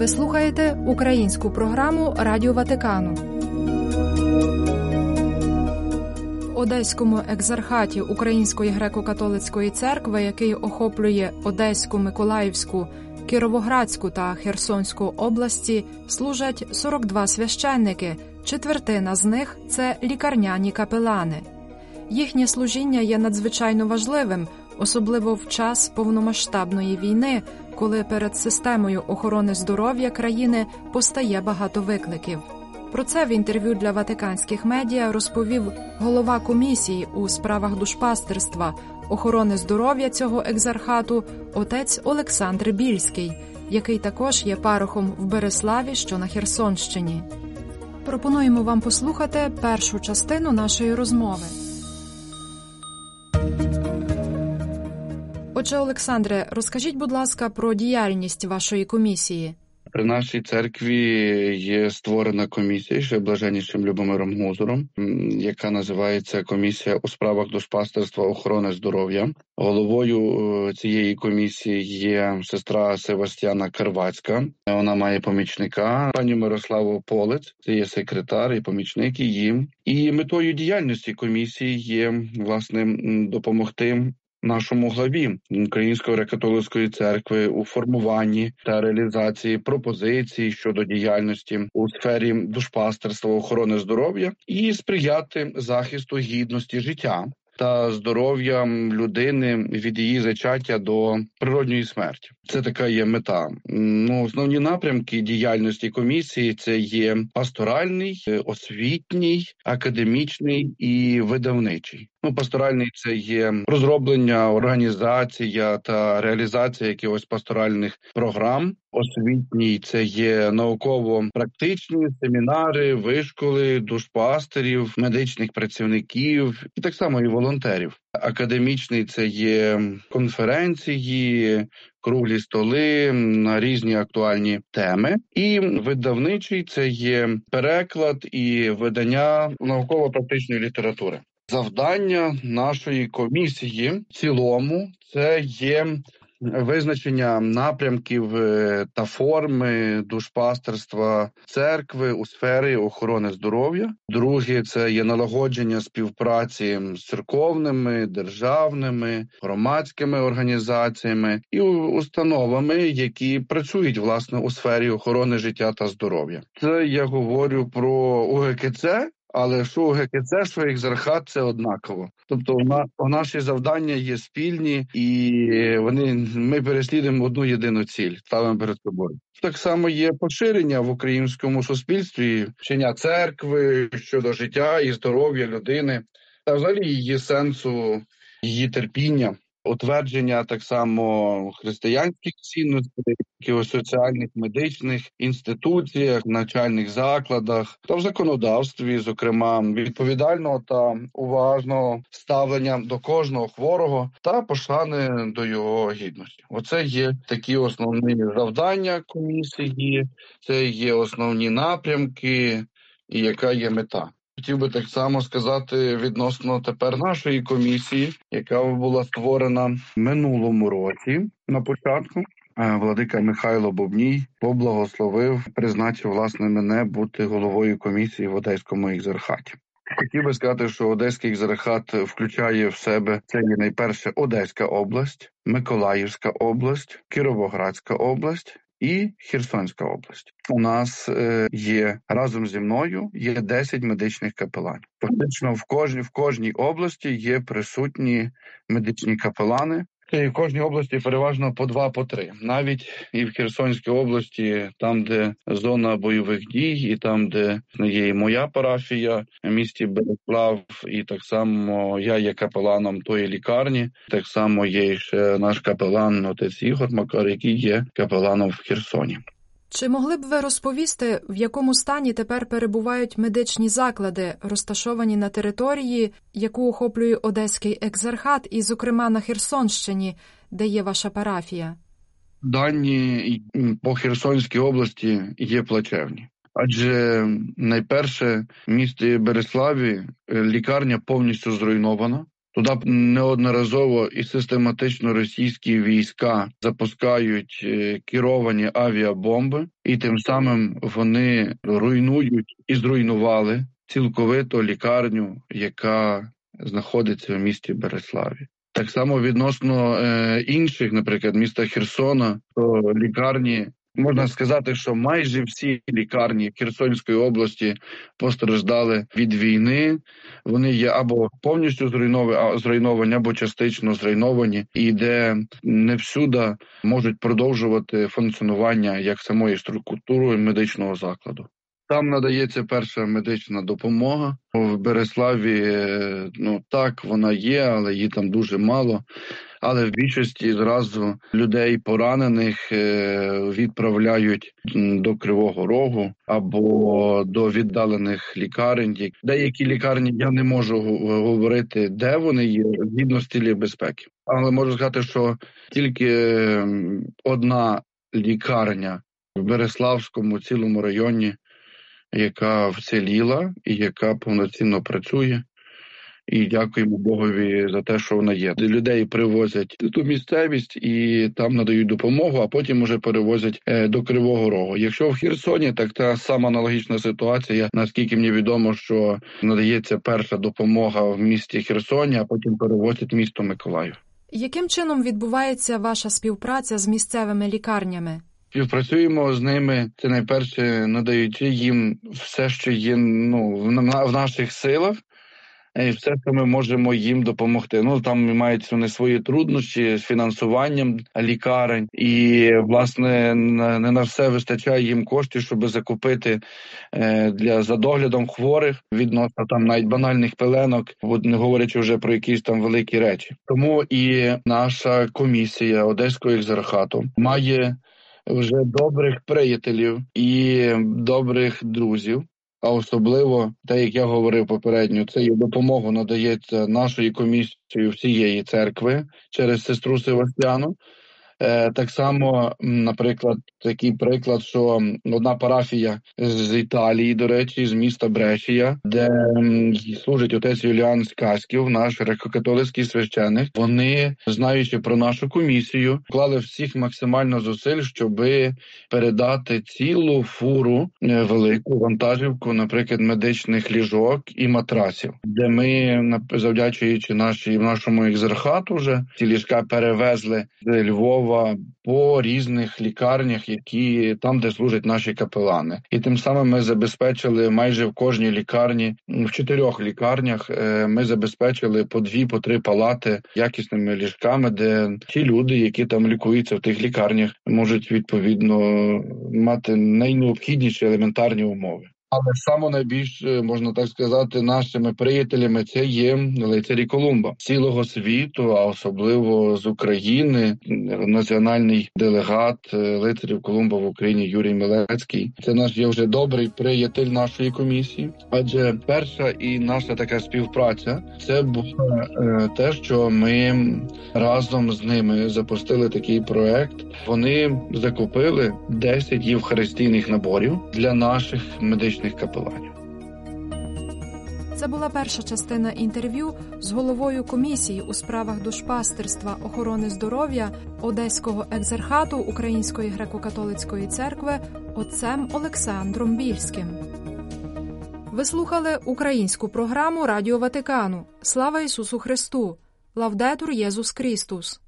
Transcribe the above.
Ви слухаєте українську програму Радіо Ватикану. В Одеському екзархаті Української греко-католицької церкви, який охоплює Одеську, Миколаївську, Кіровоградську та Херсонську області, служать 42 священники. Четвертина з них це лікарняні капелани. Їхнє служіння є надзвичайно важливим, особливо в час повномасштабної війни, коли перед системою охорони здоров'я країни постає багато викликів. Про це в інтерв'ю для ватиканських медіа розповів голова комісії у справах душпастерства охорони здоров'я цього екзархату отець Олександр Більський, який також є парохом в Береславі, що на Херсонщині. Пропонуємо вам послухати першу частину нашої розмови. Отже, Олександре, розкажіть, будь ласка, про діяльність вашої комісії. При нашій церкві є створена комісія ще блаженнішим Любомиром Гузором, яка називається комісія у справах душпастерства охорони здоров'я. Головою цієї комісії є сестра Севастьяна Карвацька. Вона має помічника пані Мирославу Полець, це є секретар і помічник її. І метою діяльності комісії є власне допомогти нашому главі Української греко-католицької церкви у формуванні та реалізації пропозицій щодо діяльності у сфері душпастерства охорони здоров'я і сприяти захисту гідності життя. Та здоров'я людини від її зачаття до природньої смерті це така є мета. Ну основні напрямки діяльності комісії це є пасторальний, освітній, академічний і видавничий. Ну, пасторальний це є розроблення, організація та реалізація якихось пасторальних програм. Освітній це є науково-практичні семінари, вишколи, душпастерів, медичних працівників і так само і волонтерів. Академічний це є конференції, круглі столи на різні актуальні теми. І видавничий це є переклад і видання науково-практичної літератури. Завдання нашої комісії в цілому це є визначення напрямків та форми душпастерства церкви у сфері охорони здоров'я. Друге це є налагодження співпраці з церковними, державними, громадськими організаціями і установами, які працюють власне у сфері охорони життя та здоров'я. Це я говорю про УГКЦ. Але що ГКЦ, що екзархат це однаково. Тобто, у наші завдання є спільні, і вони ми переслідуємо одну єдину ціль, ставимо перед собою. Так само є поширення в українському суспільстві, вчення церкви щодо життя і здоров'я людини, та взагалі її сенсу, її терпіння. Утвердження так само християнських цінностей, у соціальних медичних інституціях, навчальних закладах та в законодавстві, зокрема відповідального та уважного ставлення до кожного хворого та пошани до його гідності. Оце є такі основні завдання комісії, це є основні напрямки, і яка є мета. Хотів би так само сказати відносно тепер нашої комісії, яка була створена минулому році на початку. Владика Михайло Бобній поблагословив, призначив власне мене бути головою комісії в Одеському екзархаті. Хотів би сказати, що Одеський екзархат включає в себе це є найперше Одеська область, Миколаївська область, Кіровоградська область і Херсонська область. У нас е, є разом зі мною є 10 медичних капеланів. Фактично в кожній в кожній області є присутні медичні капелани. В кожній області переважно по два, по три. Навіть і в Херсонській області, там, де зона бойових дій, і там, де є і моя парафія, місті Береслав, і так само я є капеланом тої лікарні. Так само є ще наш капелан, отець Ігор Макар, який є капеланом в Херсоні. Чи могли б ви розповісти, в якому стані тепер перебувають медичні заклади, розташовані на території, яку охоплює Одеський екзархат, і, зокрема, на Херсонщині, де є ваша парафія? Дані по Херсонській області є плачевні. Адже найперше місті Береславі лікарня повністю зруйнована. Туди неодноразово і систематично російські війська запускають е, керовані авіабомби, і тим самим вони руйнують і зруйнували цілковито лікарню, яка знаходиться в місті Береславі. Так само відносно е, інших, наприклад, міста Херсона, то лікарні Можна сказати, що майже всі лікарні Херсонської області постраждали від війни. Вони є або повністю зруйновані, або частично зруйновані, і де не всюди можуть продовжувати функціонування як самої структури медичного закладу. Там надається перша медична допомога в Береславі. Е, ну так вона є, але її там дуже мало але в більшості зразу людей поранених е, відправляють до Кривого Рогу або до віддалених лікарень. Деякі лікарні я не можу говорити, де вони є згідно стилі безпеки, але можу сказати, що тільки одна лікарня в Береславському цілому районі. Яка вціліла і яка повноцінно працює, і дякуємо Богові за те, що вона є. Людей привозять ту місцевість і там надають допомогу, а потім уже перевозять е, до Кривого Рогу. Якщо в Херсоні, так та сама аналогічна ситуація. Наскільки мені відомо, що надається перша допомога в місті Херсоні, а потім перевозять місто Миколаїв. Яким чином відбувається ваша співпраця з місцевими лікарнями? Співпрацюємо з ними. Це найперше надаючи їм все, що є ну в наших силах, і все, що ми можемо їм допомогти. Ну там мають вони свої труднощі з фінансуванням лікарень, і власне не на все вистачає їм коштів, щоб закупити е, для за доглядом хворих відносно там навіть банальних пеленок, не говорячи вже про якісь там великі речі. Тому і наша комісія Одеського екзархату має вже добрих приятелів і добрих друзів. А особливо, те, як я говорив попередньо, це є допомогу надається нашою комісією всієї церкви через сестру Севастьяну. Е, так само, наприклад, такий приклад, що одна парафія з Італії, до речі, з міста Брешія, де служить отець Юліан Скасків, наш греко-католицький священик. Вони, знаючи про нашу комісію, вклали всіх максимально зусиль, щоб передати цілу фуру е, велику вантажівку, наприклад, медичних ліжок і матрасів, де ми, завдячуючи нашій нашому екзархату, вже ці ліжка перевезли з Львова. Києва по різних лікарнях, які там, де служать наші капелани, і тим самим ми забезпечили майже в кожній лікарні, в чотирьох лікарнях е, ми забезпечили по дві, по три палати якісними ліжками, де ті люди, які там лікуються в тих лікарнях, можуть відповідно мати найнеобхідніші елементарні умови. Але саме найбільш е, можна так сказати, нашими приятелями це є лицарі Колумба цілого світу, а особливо з України, національний делегат е, лицарів Колумба в Україні Юрій Милецький. Це наш є вже добрий приятель нашої комісії. Адже перша і наша така співпраця це було е, те, що ми разом з ними запустили такий проект. Вони закупили 10 євхаристійних наборів для наших медичних медичних капеланів. Це була перша частина інтерв'ю з головою комісії у справах душпастерства охорони здоров'я Одеського екзархату Української греко-католицької церкви отцем Олександром Більським. Ви слухали українську програму Радіо Ватикану. Слава Ісусу Христу! Лавдетур Єсус Крістус!